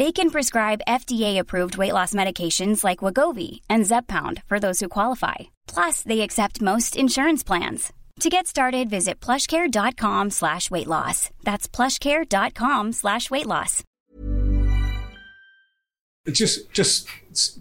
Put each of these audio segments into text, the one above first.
They can prescribe FDA-approved weight loss medications like Wegovy and Zepbound for those who qualify. Plus, they accept most insurance plans. To get started, visit plushcare.com slash weight loss. That's plushcare.com slash weight loss. Just, just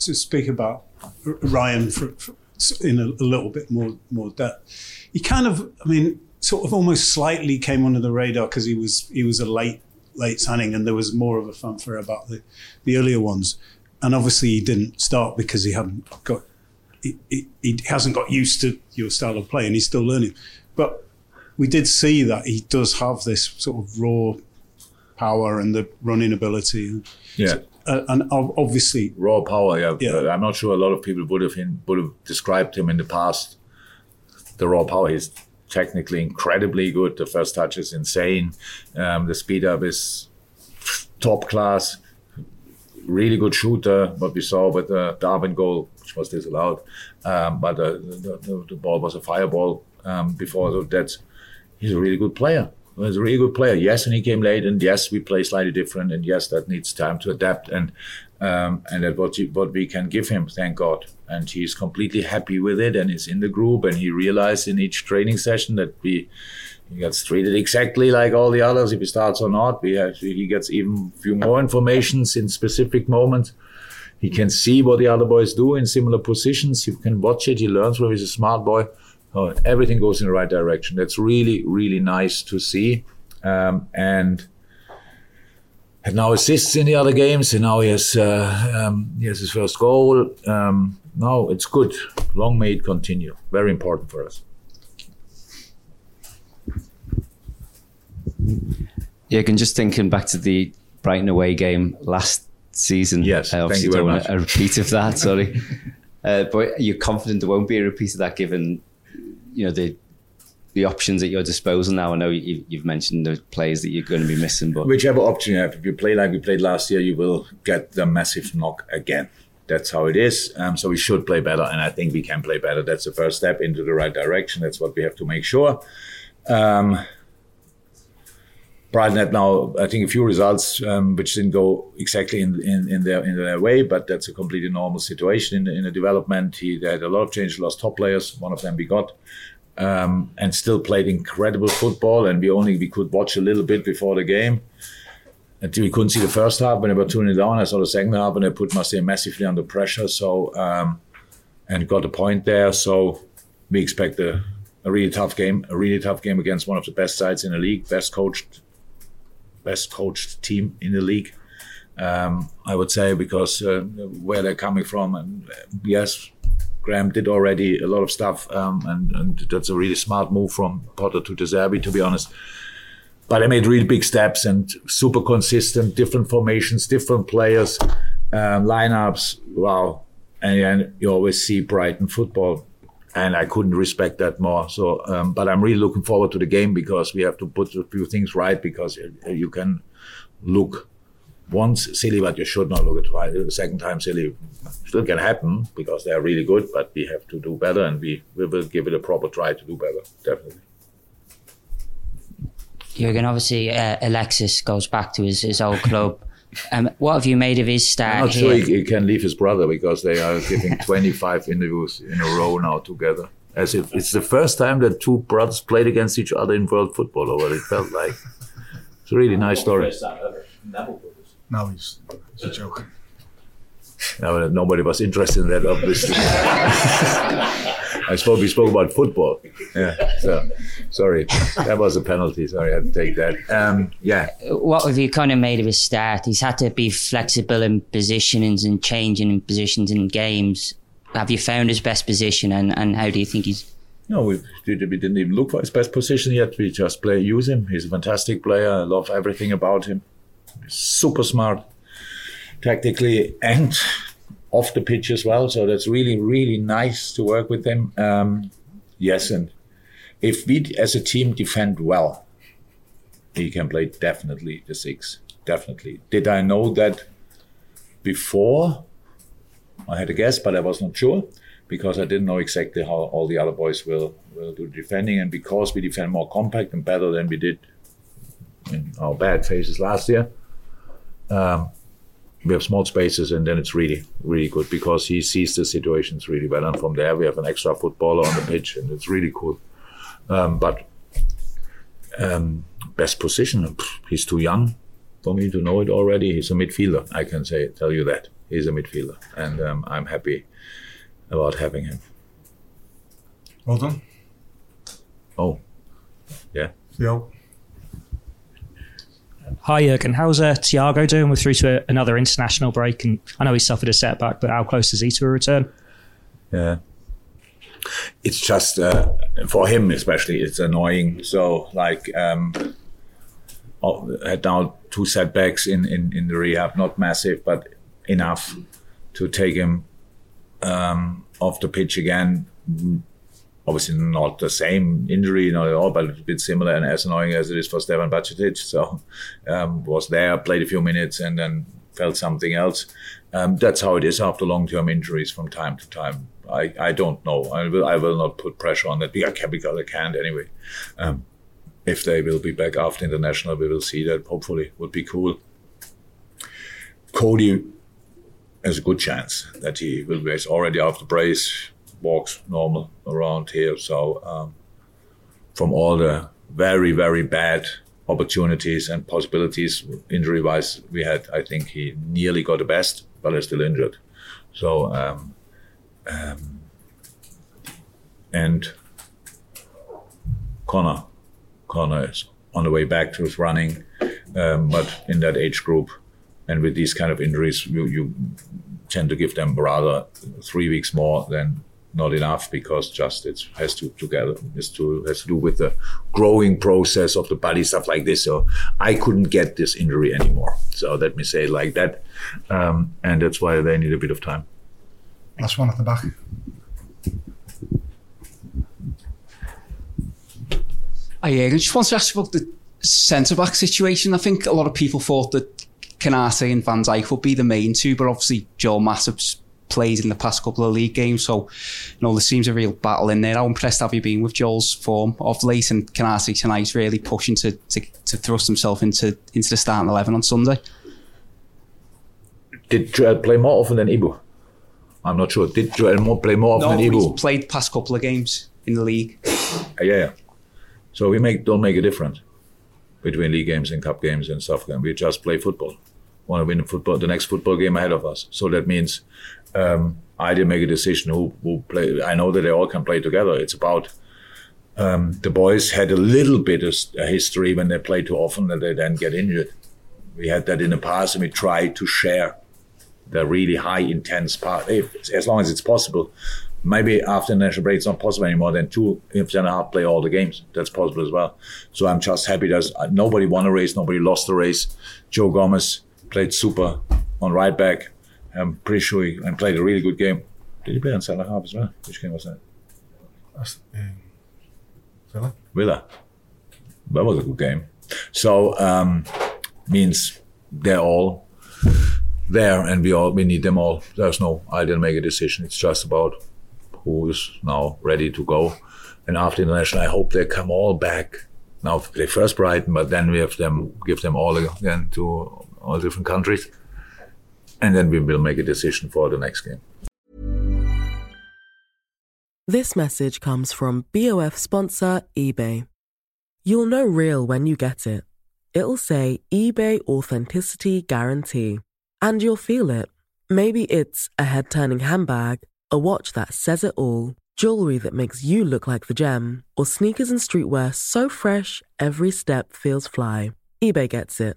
to speak about Ryan for, for, in a, a, little bit more, more depth. He kind of, I mean, sort of almost slightly came under the radar because he was he was a late late signing and there was more of a fanfare about the, the earlier ones. And obviously he didn't start because he hadn't got he, he, he hasn't got used to your style of play and he's still learning. But we did see that he does have this sort of raw power and the running ability. Yeah. So, uh, and obviously raw power. Yeah, yeah. I'm not sure a lot of people would have would have described him in the past. The raw power. He's technically incredibly good. The first touch is insane. Um, the speed up is top class. Really good shooter. What we saw with the Darwin goal, which was disallowed, um, but the, the, the, ball was a fireball um, before. So that's he's a really good player. He's a really good player. Yes, and he came late, and yes, we play slightly different, and yes, that needs time to adapt, and um, and that what what we can give him, thank God, and he's completely happy with it, and he's in the group, and he realized in each training session that we he gets treated exactly like all the others. If he starts or not, we have, he gets even a few more informations in specific moments. He can see what the other boys do in similar positions. You can watch it. He learns where he's a smart boy. Oh, everything goes in the right direction. That's really, really nice to see. Um, and had now assists in the other games, and now he has uh, um, he has his first goal. Um, no, it's good. Long may it continue. Very important for us. Yeah, I can just thinking back to the Brighton away game last season. Yes, uh, thank you very much. A repeat of that, sorry. uh, but you're confident there won't be a repeat of that, given you know the the options at your disposal now. I know you, have mentioned the players that you're going to be missing, but whichever option you have, if you play like we played last year, you will get the massive knock again. That's how it is. Um, so we should play better, and I think we can play better. That's the first step into the right direction. That's what we have to make sure. Um, Brighton had now, I think, a few results um, which didn't go exactly in, in, in, their in their way, but that's a completely normal situation in in the development. He had a lot of change, lost top players. One of them we got, um, and still played incredible football. And we only we could watch a little bit before the game. Until we couldn't see the first half when they were tuning down. I saw the second half and they put Marseille massively under pressure. So um, and got a point there. So we expect a, a really tough game, a really tough game against one of the best sides in the league, best coached best coached team in the league. Um, I would say because uh, where they're coming from, and uh, yes, Graham did already a lot of stuff, um, and, and, that's a really smart move from Potter to De Zerbi, to be honest. But they made really big steps and super consistent, different formations, different players, um, lineups. Wow! And, and you always see Brighton football and I couldn't respect that more. So, um, but I'm really looking forward to the game because we have to put a few things right because you can look once silly, but you should not look at twice. The second time silly still can happen because they are really good, but we have to do better and we, we will give it a proper try to do better, definitely. Jurgen, obviously, uh, Alexis goes back to his, his old club. Um, what have you made of his start? I'm not sure he, he, can leave his brother because they are giving 25 interviews in a row now together. As if it's the first time that two brothers played against each other in world football, or what it felt like. It's a really nice story. No, he's, it's a joke. No, nobody was interested in that, obviously. I spoke. We spoke about football. Yeah. So, sorry, that was a penalty. Sorry, I had to take that. Um, yeah. What have you kind of made of his start? He's had to be flexible in positionings and changing in positions in games. Have you found his best position, and, and how do you think he's? No, we, we didn't even look for his best position yet. We just play, use him. He's a fantastic player. I love everything about him. Super smart, tactically and off the pitch as well. So that's really, really nice to work with him. Um, yes, and if we as a team defend well, he can play definitely the six. Definitely. Did I know that before? I had a guess, but I was not sure because I didn't know exactly how all the other boys will, will do defending. And because we defend more compact and better than we did in our bad phases last year, um, we have small spaces and then it's really, really good because he sees the situations really well. And from there, we have an extra footballer on the pitch and it's really cool. Um, but um, best position, he's too young for me to know it already. He's a midfielder, I can say, tell you that. He's a midfielder. And um, I'm happy about having him. Well done. Oh, yeah. Yeah. Hi Jurgen, how's uh, Thiago doing? We're through to a, another international break, and I know he suffered a setback, but how close is he to a return? Yeah, it's just uh, for him especially. It's annoying. So like, um, oh, had now two setbacks in, in in the rehab, not massive, but enough to take him um, off the pitch again obviously not the same injury, not at all, but a bit similar and as annoying as it is for Stefan Bajcetic. So um, was there, played a few minutes, and then felt something else. Um, that's how it is after long-term injuries from time to time. I, I don't know. I will I will not put pressure on that because I can't anyway. Um, if they will be back after international, we will see that. Hopefully, would be cool. Cody has a good chance that he will be already after brace walks normal around here. So um, from all the very very bad opportunities and possibilities injury wise we had, I think he nearly got the best, but is still injured. So um, um, and Conor, Conor is on the way back to his running, um, but in that age group. And with these kind of injuries, you, you tend to give them rather three weeks more than not enough because just it has to together has to has to do with the growing process of the body stuff like this. So I couldn't get this injury anymore. So let me say it like that, um, and that's why they need a bit of time. Last one at the back. I uh, just want to ask about the centre back situation. I think a lot of people thought that Konaté and Van Dijk would be the main two, but obviously Joel Matip's played in the past couple of league games. So, you know, there seems a real battle in there. How impressed have you been with Joel's form of late? And Konaté tonight really pushing to, to, to thrust himself into into the starting 11 on Sunday? Did Joel play more often than Ibou? I'm not sure. Did Joel more play more often no, than Ibou? He's played past couple of games in the league. Yeah, yeah. So we make don't make a difference between league games and cup games and stuff. We just play football. Want to win football, the next football game ahead of us. So that means um, I didn't make a decision who play. I know that they all can play together. It's about um, the boys had a little bit of a history when they play too often that they then get injured. We had that in the past, and we tried to share the really high intense part, if, as long as it's possible. Maybe after the national break, it's not possible anymore. Then two, if then half play all the games. That's possible as well. So I'm just happy that nobody won a race, nobody lost a race. Joe Gomez played super on right back. I'm pretty sure he and played a really good game. Did he play on centre half as well? Which game was that? That's, um, Villa. Villa. That was a good game. So um, means they're all there, and we all we need them all. There's no I didn't make a decision. It's just about who is now ready to go. And after international, I hope they come all back. Now they first Brighton, but then we have them give them all again to all different countries and then we will make a decision for the next game. This message comes from BOF sponsor eBay. You'll know real when you get it. It'll say eBay Authenticity Guarantee, and you'll feel it. Maybe it's a head turning handbag, a watch that says it all, jewelry that makes you look like the gem, or sneakers and streetwear so fresh every step feels fly. eBay gets it.